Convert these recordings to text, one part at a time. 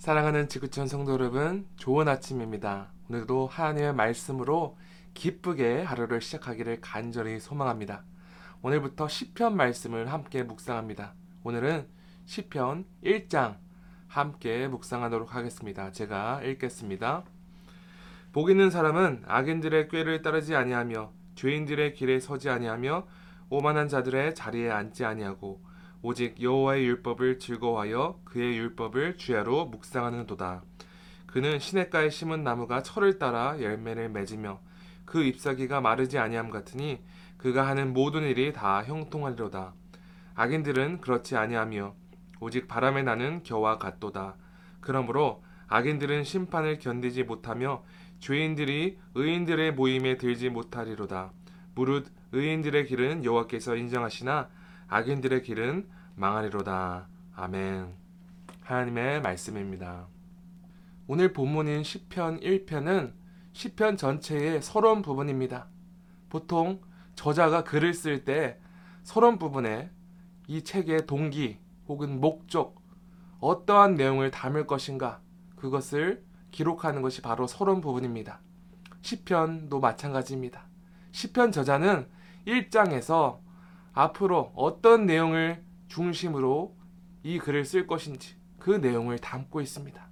사랑하는 지구촌 성도 여러분, 좋은 아침입니다. 오늘도 하나님의 말씀으로 기쁘게 하루를 시작하기를 간절히 소망합니다. 오늘부터 시편 말씀을 함께 묵상합니다. 오늘은 시편 1장 함께 묵상하도록 하겠습니다. 제가 읽겠습니다. 복 있는 사람은 악인들의 꾀를 따르지 아니하며 죄인들의 길에 서지 아니하며 오만한 자들의 자리에 앉지 아니하고 오직 여호와의 율법을 즐거워하여 그의 율법을 주야로 묵상하는도다. 그는 시냇가에 심은 나무가 철을 따라 열매를 맺으며 그 잎사귀가 마르지 아니함 같으니 그가 하는 모든 일이 다 형통하리로다. 악인들은 그렇지 아니하며 오직 바람에 나는 겨와 같도다. 그러므로 악인들은 심판을 견디지 못하며 죄인들이 의인들의 모임에 들지 못하리로다. 무릇 의인들의 길은 여호와께서 인정하시나 악인들의 길은 망하리로다. 아멘. 하나님의 말씀입니다. 오늘 본문인 시편 1편은 시편 전체의 서론 부분입니다. 보통 저자가 글을 쓸 때 서론 부분에 이 책의 동기 혹은 목적, 어떠한 내용을 담을 것인가 그것을 기록하는 것이 바로 서론 부분입니다. 시편도 마찬가지입니다. 시편 저자는 1장에서 앞으로 어떤 내용을 중심으로 이 글을 쓸 것인지 그 내용을 담고 있습니다.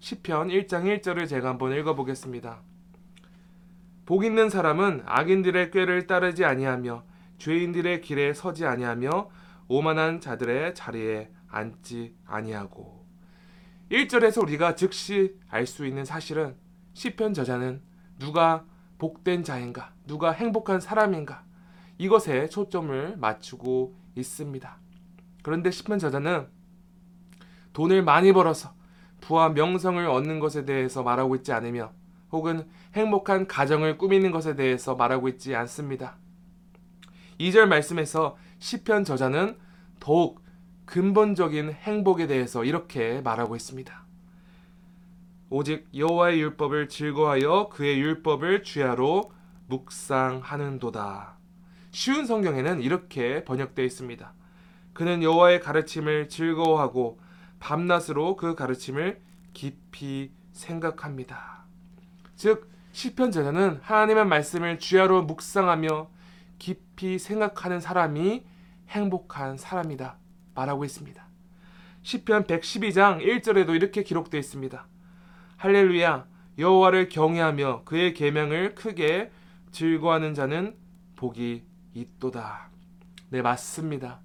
시편 1장 1절을 제가 한번 읽어보겠습니다. 복 있는 사람은 악인들의 꾀를 따르지 아니하며 죄인들의 길에 서지 아니하며 오만한 자들의 자리에 앉지 아니하고 1절에서 우리가 즉시 알 수 있는 사실은 시편 저자는 누가 복된 자인가, 누가 행복한 사람인가 이것에 초점을 맞추고 있습니다. 그런데 시편 저자는 돈을 많이 벌어서 부와 명성을 얻는 것에 대해서 말하고 있지 않으며 혹은 행복한 가정을 꾸미는 것에 대해서 말하고 있지 않습니다. 2절 말씀에서 시편 저자는 더욱 근본적인 행복에 대해서 이렇게 말하고 있습니다. 오직 여호와의 율법을 즐거워하여 그의 율법을 주야로 묵상하는도다. 쉬운 성경에는 이렇게 번역되어 있습니다. 그는 여호와의 가르침을 즐거워하고 밤낮으로 그 가르침을 깊이 생각합니다. 즉 시편 저자는 하나님의 말씀을 주야로 묵상하며 깊이 생각하는 사람이 행복한 사람이다 말하고 있습니다. 시편 112장 1절에도 이렇게 기록되어 있습니다. 할렐루야 여호와를 경외하며 그의 계명을 크게 즐거워하는 자는 복이 있도다. 네 맞습니다.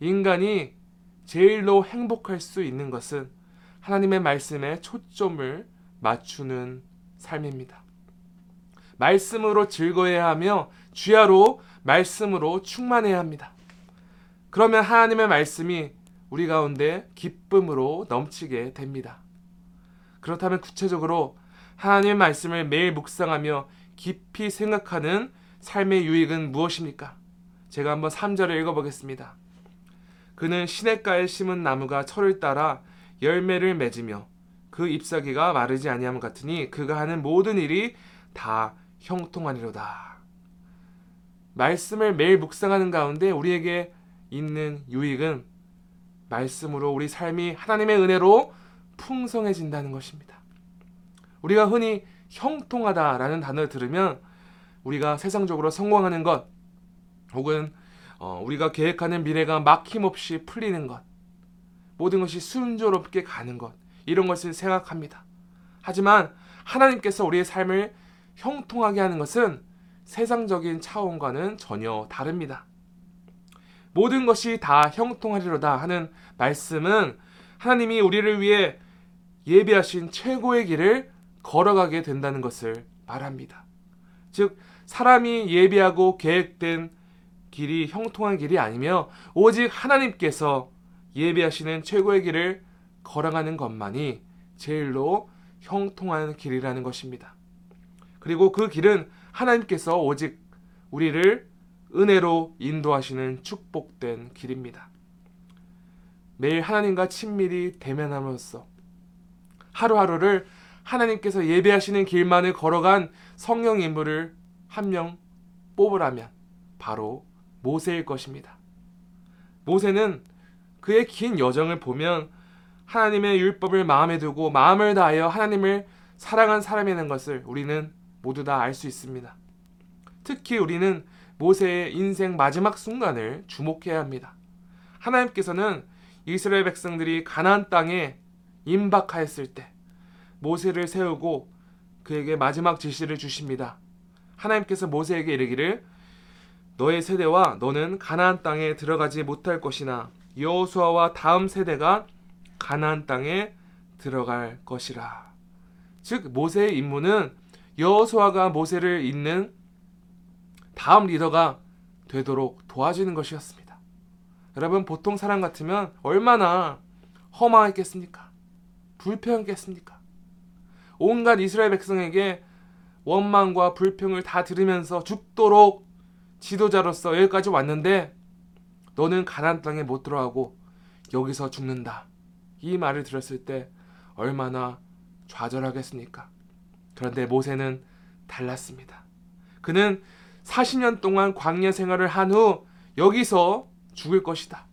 인간이 제일로 행복할 수 있는 것은 하나님의 말씀에 초점을 맞추는 삶입니다. 말씀으로 즐거워해야 하며 주야로 말씀으로 충만해야 합니다. 그러면 하나님의 말씀이 우리 가운데 기쁨으로 넘치게 됩니다. 그렇다면 구체적으로 하나님의 말씀을 매일 묵상하며 깊이 생각하는 삶의 유익은 무엇입니까? 제가 한번 3절을 읽어보겠습니다. 그는 시냇가에 심은 나무가 철을 따라 열매를 맺으며 그 잎사귀가 마르지 아니함 같으니 그가 하는 모든 일이 다 형통하리로다. 말씀을 매일 묵상하는 가운데 우리에게 있는 유익은 말씀으로 우리 삶이 하나님의 은혜로 풍성해진다는 것입니다. 우리가 흔히 형통하다라는 단어를 들으면 우리가 세상적으로 성공하는 것 혹은 어, 우리가 계획하는 미래가 막힘없이 풀리는 것, 모든 것이 순조롭게 가는 것, 이런 것을 생각합니다. 하지만 하나님께서 우리의 삶을 형통하게 하는 것은 세상적인 차원과는 전혀 다릅니다. 모든 것이 다 형통하리로다 하는 말씀은 하나님이 우리를 위해 예비하신 최고의 길을 걸어가게 된다는 것을 말합니다. 즉, 사람이 예비하고 계획된 길이 형통한 길이 아니며 오직 하나님께서 예비하시는 최고의 길을 걸어가는 것만이 제일로 형통한 길이라는 것입니다. 그리고 그 길은 하나님께서 오직 우리를 은혜로 인도하시는 축복된 길입니다. 매일 하나님과 친밀히 대면함으로써 하루하루를 하나님께서 예배하시는 길만을 걸어간 성령 인물을 한 명 뽑으라면 바로 모세일 것입니다. 모세는 그의 긴 여정을 보면 하나님의 율법을 마음에 두고 마음을 다하여 하나님을 사랑한 사람이라는 것을 우리는 모두 다 알 수 있습니다. 특히 우리는 모세의 인생 마지막 순간을 주목해야 합니다. 하나님께서는 이스라엘 백성들이 가나안 땅에 임박하였을 때 모세를 세우고 그에게 마지막 지시를 주십니다. 하나님께서 모세에게 이르기를 너의 세대와 너는 가나안 땅에 들어가지 못할 것이나 여호수아와 다음 세대가 가나안 땅에 들어갈 것이라. 즉 모세의 임무는 여호수아가 모세를 잇는 다음 리더가 되도록 도와주는 것이었습니다. 여러분 보통 사람 같으면 얼마나 허망했겠습니까? 불평했겠습니까? 온갖 이스라엘 백성에게 원망과 불평을 다 들으면서 죽도록 지도자로서 여기까지 왔는데 너는 가나안 땅에 못 들어가고 여기서 죽는다. 이 말을 들었을 때 얼마나 좌절하겠습니까? 그런데 모세는 달랐습니다. 그는 40년 동안 광야 생활을 한 후 여기서 죽을 것이다.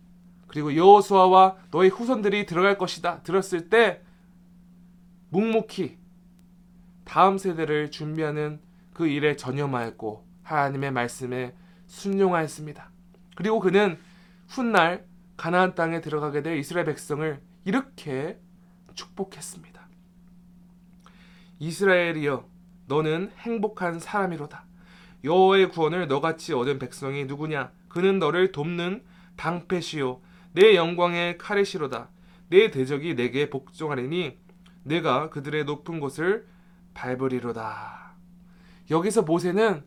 그리고 여호수아와 너의 후손들이 들어갈 것이다. 들었을 때 묵묵히 다음 세대를 준비하는 그 일에 전념하였고 하나님의 말씀에 순종하였습니다. 그리고 그는 훗날 가나안 땅에 들어가게 될 이스라엘 백성을 이렇게 축복했습니다. 이스라엘이여 너는 행복한 사람이로다. 여호와의 구원을 너같이 얻은 백성이 누구냐? 그는 너를 돕는 방패시요 내 영광의 카레시로다. 내 대적이 내게 복종하리니 내가 그들의 높은 곳을 밟으리로다. 여기서 모세는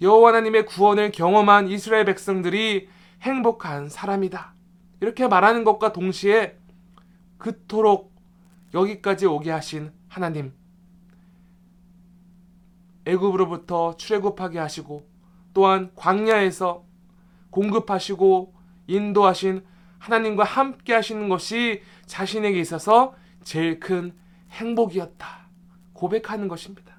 여호와 하나님의 구원을 경험한 이스라엘 백성들이 행복한 사람이다. 이렇게 말하는 것과 동시에 그토록 여기까지 오게 하신 하나님 애굽으로부터 출애굽하게 하시고 또한 광야에서 공급하시고 인도하신 하나님과 함께 하시는 것이 자신에게 있어서 제일 큰 행복이었다. 고백하는 것입니다.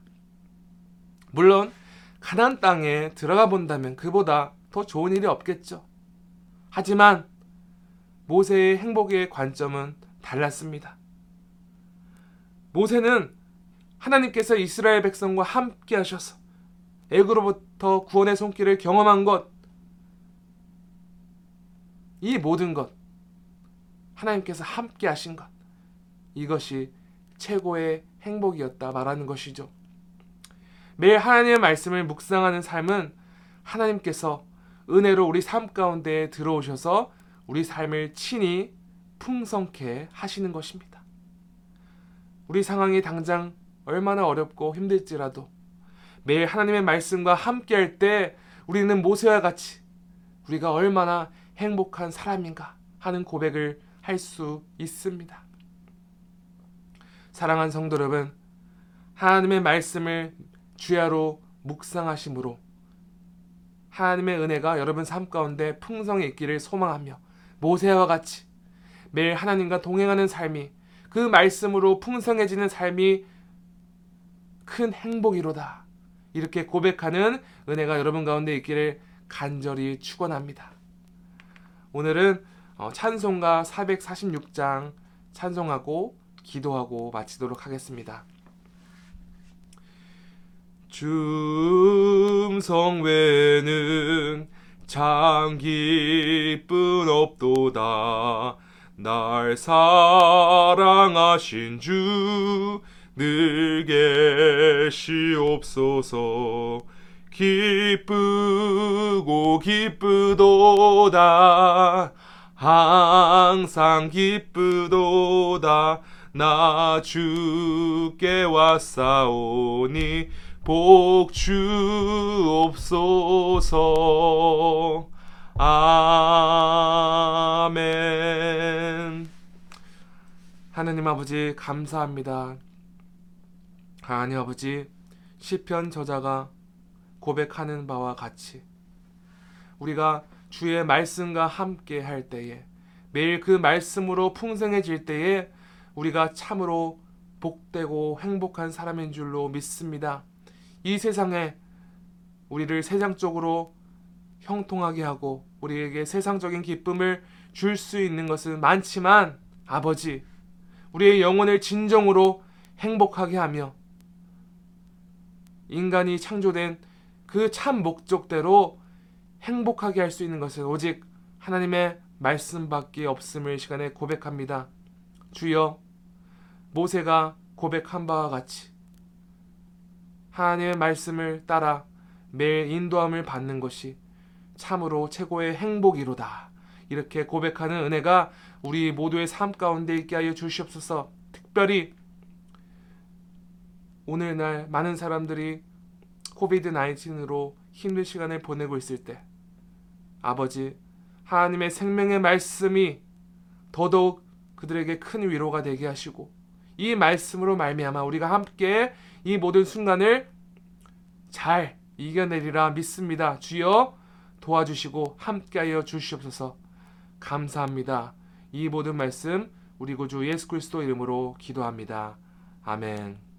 물론 가나안 땅에 들어가 본다면 그보다 더 좋은 일이 없겠죠. 하지만 모세의 행복의 관점은 달랐습니다. 모세는 하나님께서 이스라엘 백성과 함께 하셔서 애굽으로부터 구원의 손길을 경험한 것, 이 모든 것, 하나님께서 함께 하신 것, 이것이 최고의 행복이었다 말하는 것이죠. 매일 하나님의 말씀을 묵상하는 삶은 하나님께서 은혜로 우리 삶 가운데 들어오셔서 우리 삶을 친히 풍성케 하시는 것입니다. 우리 상황이 당장 얼마나 어렵고 힘들지라도 매일 하나님의 말씀과 함께 할 때 우리는 모세와 같이 우리가 얼마나 행복한 사람인가 하는 고백을 할 수 있습니다. 사랑하는 성도 여러분, 하나님의 말씀을 주야로 묵상하심으로 하나님의 은혜가 여러분 삶 가운데 풍성히 있기를 소망하며 모세와 같이 매일 하나님과 동행하는 삶이 그 말씀으로 풍성해지는 삶이 큰 행복이로다. 이렇게 고백하는 은혜가 여러분 가운데 있기를 간절히 축원합니다. 오늘은 어, 찬송가 446장 찬송하고 기도하고 마치도록 하겠습니다. 줌성 외는 참 기쁜 없도다. 날 사랑하신 주늘 계시옵소서. 기쁘고 기쁘도다. 항상 기쁘도다 나 주께 왔사오니 복 주옵소서. 아멘. 하느님 아버지 감사합니다. 하나님 아버지 시편 저자가 고백하는 바와 같이 우리가 주의 말씀과 함께 할 때에 매일 그 말씀으로 풍성해질 때에 우리가 참으로 복되고 행복한 사람인 줄로 믿습니다. 이 세상에 우리를 세상적으로 형통하게 하고 우리에게 세상적인 기쁨을 줄 수 있는 것은 많지만 아버지 우리의 영혼을 진정으로 행복하게 하며 인간이 창조된 그 참 목적대로 행복하게 할 수 있는 것은 오직 하나님의 말씀밖에 없음을 이 시간에 고백합니다. 주여 모세가 고백한 바와 같이 하나님의 말씀을 따라 매일 인도함을 받는 것이 참으로 최고의 행복이로다. 이렇게 고백하는 은혜가 우리 모두의 삶 가운데 있게 하여 주시옵소서. 특별히 오늘날 많은 사람들이 코비드 19으로 힘든 시간을 보내고 있을 때 아버지 하나님의 생명의 말씀이 더더욱 그들에게 큰 위로가 되게 하시고 이 말씀으로 말미암아 우리가 함께 이 모든 순간을 잘 이겨내리라 믿습니다. 주여 도와주시고 함께하여 주시옵소서. 감사합니다. 이 모든 말씀 우리 구주 예수 그리스도 이름으로 기도합니다. 아멘.